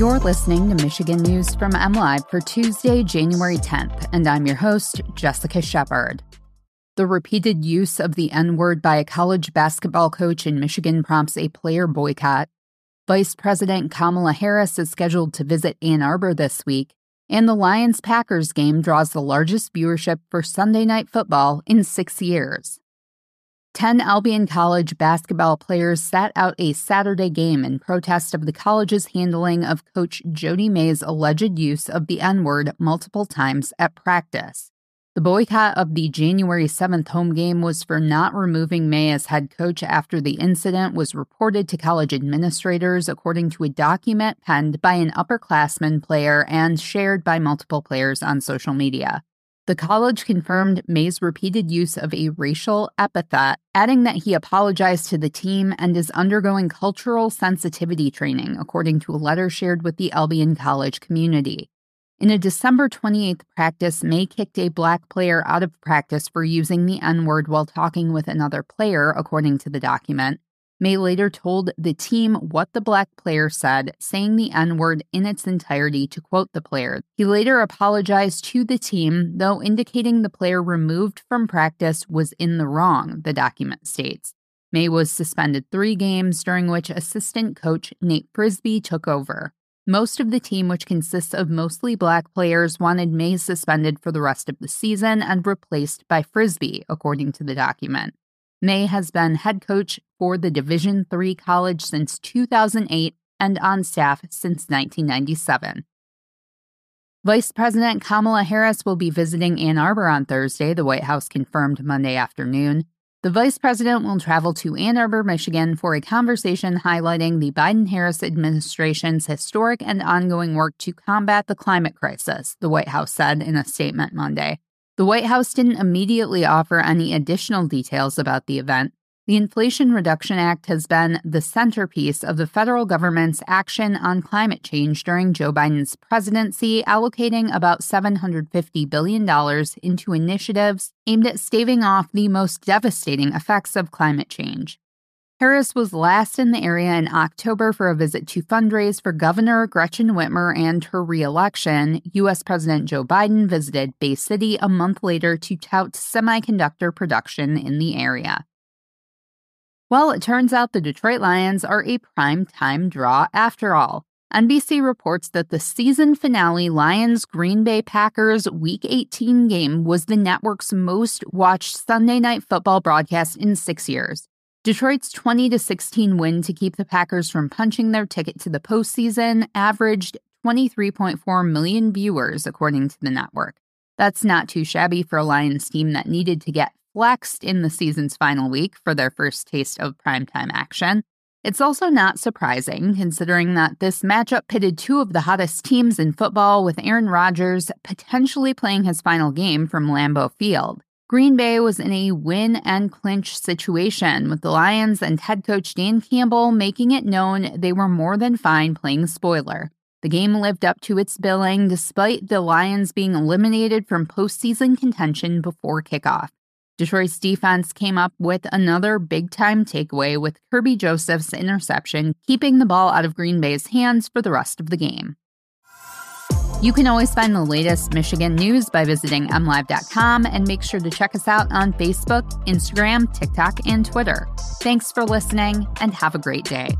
You're listening to Michigan News from MLive for Tuesday, January 10th, and I'm your host, Jessica Shepard. The repeated use of the N word by a college basketball coach in Michigan prompts a player boycott. Vice President Kamala Harris is scheduled to visit Ann Arbor this week, and the Lions Packers game draws the largest viewership for Sunday night football in six years. 10 Albion College basketball players sat out a Saturday game in protest of the college's handling of Coach Jody May's alleged use of the N word multiple times at practice. The boycott of the January 7th home game was for not removing May as head coach after the incident was reported to college administrators, according to a document penned by an upperclassman player and shared by multiple players on social media. The college confirmed May's repeated use of a racial epithet, adding that he apologized to the team and is undergoing cultural sensitivity training, according to a letter shared with the Albion College community. In a December 28th practice, May kicked a black player out of practice for using the N word while talking with another player, according to the document. May later told the team what the black player said, saying the N word in its entirety to quote the player. He later apologized to the team, though indicating the player removed from practice was in the wrong, the document states. May was suspended three games, during which assistant coach Nate Frisbee took over. Most of the team, which consists of mostly black players, wanted May suspended for the rest of the season and replaced by Frisbee, according to the document. May has been head coach for the Division III college since 2008 and on staff since 1997. Vice President Kamala Harris will be visiting Ann Arbor on Thursday, the White House confirmed Monday afternoon. The vice president will travel to Ann Arbor, Michigan for a conversation highlighting the Biden Harris administration's historic and ongoing work to combat the climate crisis, the White House said in a statement Monday. The White House didn't immediately offer any additional details about the event, the Inflation Reduction Act has been the centerpiece of the federal government's action on climate change during Joe Biden's presidency, allocating about $750 billion into initiatives aimed at staving off the most devastating effects of climate change. Harris was last in the area in October for a visit to fundraise for Governor Gretchen Whitmer and her reelection. U.S. President Joe Biden visited Bay City a month later to tout semiconductor production in the area. Well, it turns out the Detroit Lions are a prime time draw after all. NBC reports that the season finale Lions Green Bay Packers Week 18 game was the network's most watched Sunday night football broadcast in six years. Detroit's 20 16 win to keep the Packers from punching their ticket to the postseason averaged 23.4 million viewers, according to the network. That's not too shabby for a Lions team that needed to get flexed in the season's final week for their first taste of primetime action. It's also not surprising, considering that this matchup pitted two of the hottest teams in football, with Aaron Rodgers potentially playing his final game from Lambeau Field. Green Bay was in a win and clinch situation, with the Lions and head coach Dan Campbell making it known they were more than fine playing spoiler. The game lived up to its billing despite the Lions being eliminated from postseason contention before kickoff. Detroit's defense came up with another big time takeaway with Kerby Joseph's interception, keeping the ball out of Green Bay's hands for the rest of the game. You can always find the latest Michigan news by visiting mlive.com and make sure to check us out on Facebook, Instagram, TikTok, and Twitter. Thanks for listening and have a great day.